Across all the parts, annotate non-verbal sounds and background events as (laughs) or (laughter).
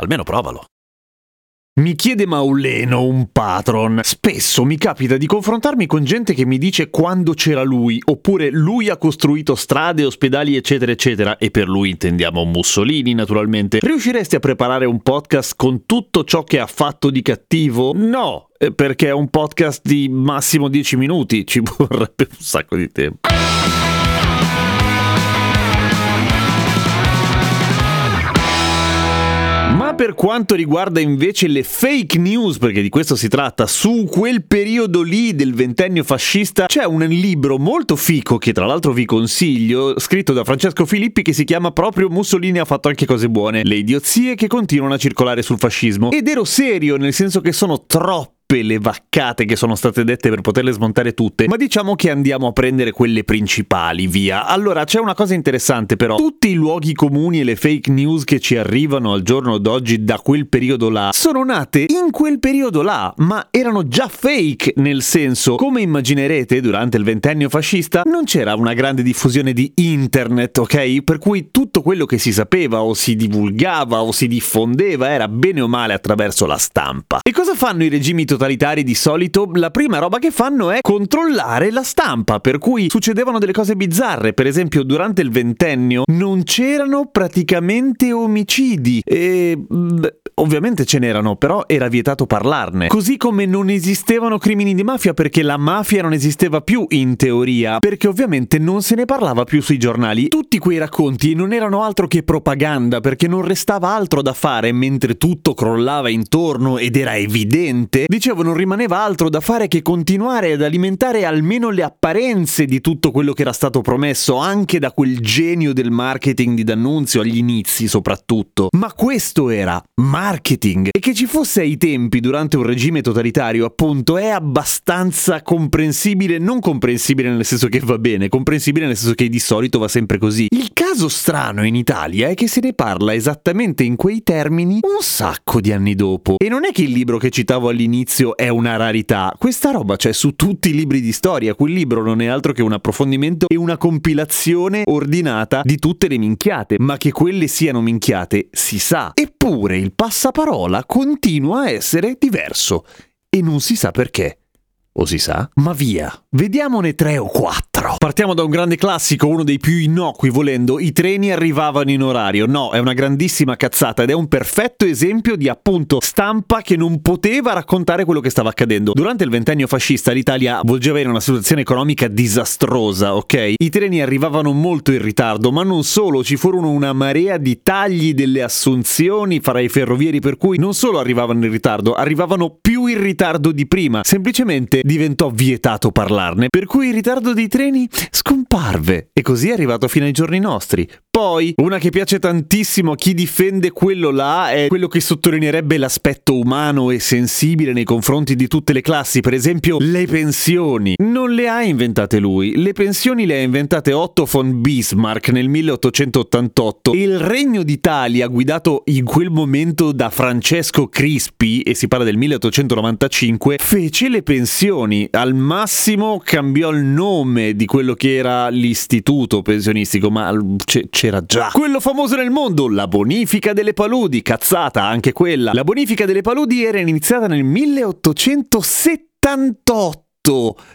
Almeno provalo. Mi chiede Mauleno, un patron. Spesso mi capita di confrontarmi con gente che mi dice quando c'era lui, oppure lui ha costruito strade, ospedali, eccetera, eccetera, e per lui intendiamo Mussolini, naturalmente. Riusciresti a preparare un podcast con tutto ciò che ha fatto di cattivo? No, eh, perché è un podcast di massimo 10 minuti, ci (laughs) vorrebbe un sacco di tempo. Per quanto riguarda invece le fake news, perché di questo si tratta, su quel periodo lì del ventennio fascista c'è un libro molto fico che tra l'altro vi consiglio, scritto da Francesco Filippi che si chiama proprio Mussolini ha fatto anche cose buone, le idiozie che continuano a circolare sul fascismo. Ed ero serio, nel senso che sono troppo le vaccate che sono state dette per poterle smontare tutte, ma diciamo che andiamo a prendere quelle principali, via. Allora, c'è una cosa interessante però, tutti i luoghi comuni e le fake news che ci arrivano al giorno d'oggi da quel periodo là, sono nate in quel periodo là, ma erano già fake, nel senso, come immaginerete, durante il ventennio fascista non c'era una grande diffusione di internet, ok? Per cui tutto quello che si sapeva o si divulgava o si diffondeva era bene o male attraverso la stampa. E cosa fanno i regimi totalitari di solito? La prima roba che fanno è controllare la stampa, per cui succedevano delle cose bizzarre. Per esempio, durante il ventennio non c'erano praticamente omicidi e beh, ovviamente ce n'erano, però era vietato parlarne. Così come non esistevano crimini di mafia perché la mafia non esisteva più in teoria, perché ovviamente non se ne parlava più sui giornali. Tutti quei racconti non erano altro che propaganda perché non restava altro da fare mentre tutto crollava intorno ed era evidente. Dicevo, non rimaneva altro da fare che continuare ad alimentare almeno le apparenze di tutto quello che era stato promesso anche da quel genio del marketing di D'Annunzio agli inizi soprattutto. Ma questo era marketing e che ci fosse ai tempi durante un regime totalitario appunto è abbastanza comprensibile, non comprensibile nel senso che va bene, comprensibile nel senso che di solito va sempre così. Il caso strano in Italia è che se ne parla esattamente in quei termini un sacco di anni dopo. E non è che il libro che citavo all'inizio è una rarità, questa roba c'è su tutti i libri di storia, quel libro non è altro che un approfondimento e una compilazione ordinata di tutte le minchiate, ma che quelle siano minchiate si sa. Eppure il passaparola continua a essere diverso e non si sa perché. O si sa? Ma via, vediamone tre o quattro. Partiamo da un grande classico, uno dei più innocui volendo, i treni arrivavano in orario. No, è una grandissima cazzata ed è un perfetto esempio di appunto stampa che non poteva raccontare quello che stava accadendo. Durante il ventennio fascista l'Italia volgeva in una situazione economica disastrosa, ok? I treni arrivavano molto in ritardo, ma non solo, ci furono una marea di tagli delle assunzioni fra i ferrovieri per cui non solo arrivavano in ritardo, arrivavano più in ritardo di prima. Semplicemente diventò vietato parlarne, per cui il ritardo dei treni scomparve e così è arrivato fino ai giorni nostri. Poi, una che piace tantissimo a chi difende quello là è quello che sottolineerebbe l'aspetto umano e sensibile nei confronti di tutte le classi, per esempio le pensioni. Non le ha inventate lui, le pensioni le ha inventate Otto von Bismarck nel 1888 e il Regno d'Italia, guidato in quel momento da Francesco Crispi, e si parla del 1895, fece le pensioni. Al massimo cambiò il nome di quello che era l'istituto pensionistico, ma c- c'era già. Quello famoso nel mondo, la bonifica delle paludi, cazzata anche quella. La bonifica delle paludi era iniziata nel 1878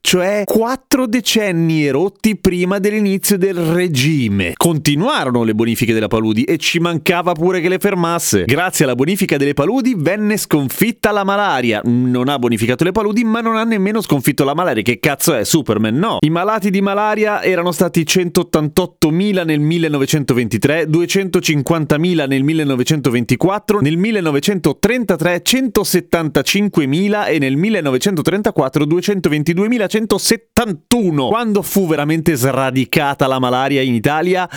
cioè quattro decenni erotti prima dell'inizio del regime. Continuarono le bonifiche della paludi e ci mancava pure che le fermasse. Grazie alla bonifica delle paludi venne sconfitta la malaria. Non ha bonificato le paludi, ma non ha nemmeno sconfitto la malaria. Che cazzo è Superman? No. I malati di malaria erano stati 188.000 nel 1923, 250.000 nel 1924, nel 1933 175.000 e nel 1934 220 22.171 quando fu veramente sradicata la malaria in Italia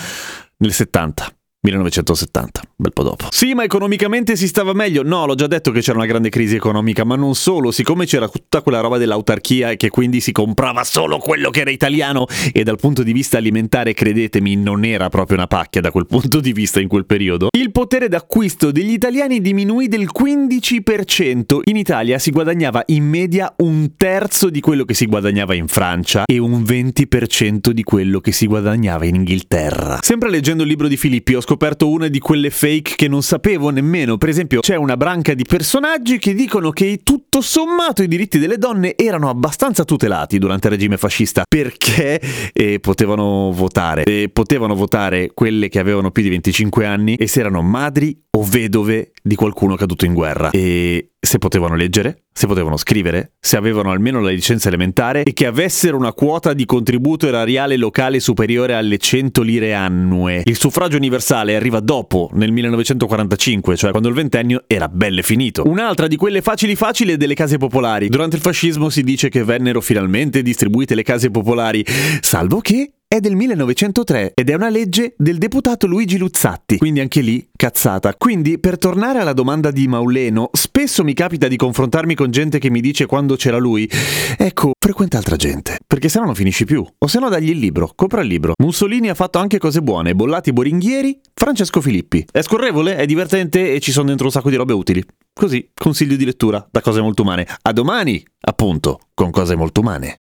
nel 70, 1970. Bel po' dopo. Sì, ma economicamente si stava meglio. No, l'ho già detto che c'era una grande crisi economica, ma non solo. Siccome c'era tutta quella roba dell'autarchia e che quindi si comprava solo quello che era italiano e dal punto di vista alimentare, credetemi, non era proprio una pacchia da quel punto di vista in quel periodo, il potere d'acquisto degli italiani diminuì del 15%. In Italia si guadagnava in media un terzo di quello che si guadagnava in Francia e un 20% di quello che si guadagnava in Inghilterra. Sempre leggendo il libro di Filippi ho scoperto una di quelle fake che non sapevo nemmeno. Per esempio, c'è una branca di personaggi che dicono che tutto sommato i diritti delle donne erano abbastanza tutelati durante il regime fascista perché eh, potevano votare. E potevano votare quelle che avevano più di 25 anni e se erano madri o vedove di qualcuno caduto in guerra. E se potevano leggere, se potevano scrivere, se avevano almeno la licenza elementare e che avessero una quota di contributo erariale locale superiore alle 100 lire annue. Il suffragio universale arriva dopo, nel 1945, cioè quando il ventennio era belle finito. Un'altra di quelle facili facili è delle case popolari. Durante il fascismo si dice che vennero finalmente distribuite le case popolari, salvo che è del 1903 ed è una legge del deputato Luigi Luzzatti, quindi anche lì cazzata. Quindi, per tornare alla domanda di Mauleno, spesso mi capita di confrontarmi con gente che mi dice quando c'era lui, ecco, frequenta altra gente, perché se no non finisci più. O se no dagli il libro, compra il libro. Mussolini ha fatto anche cose buone, bollati boringhieri, Francesco Filippi. È scorrevole, è divertente e ci sono dentro un sacco di robe utili. Così, consiglio di lettura da cose molto umane. A domani, appunto, con cose molto umane.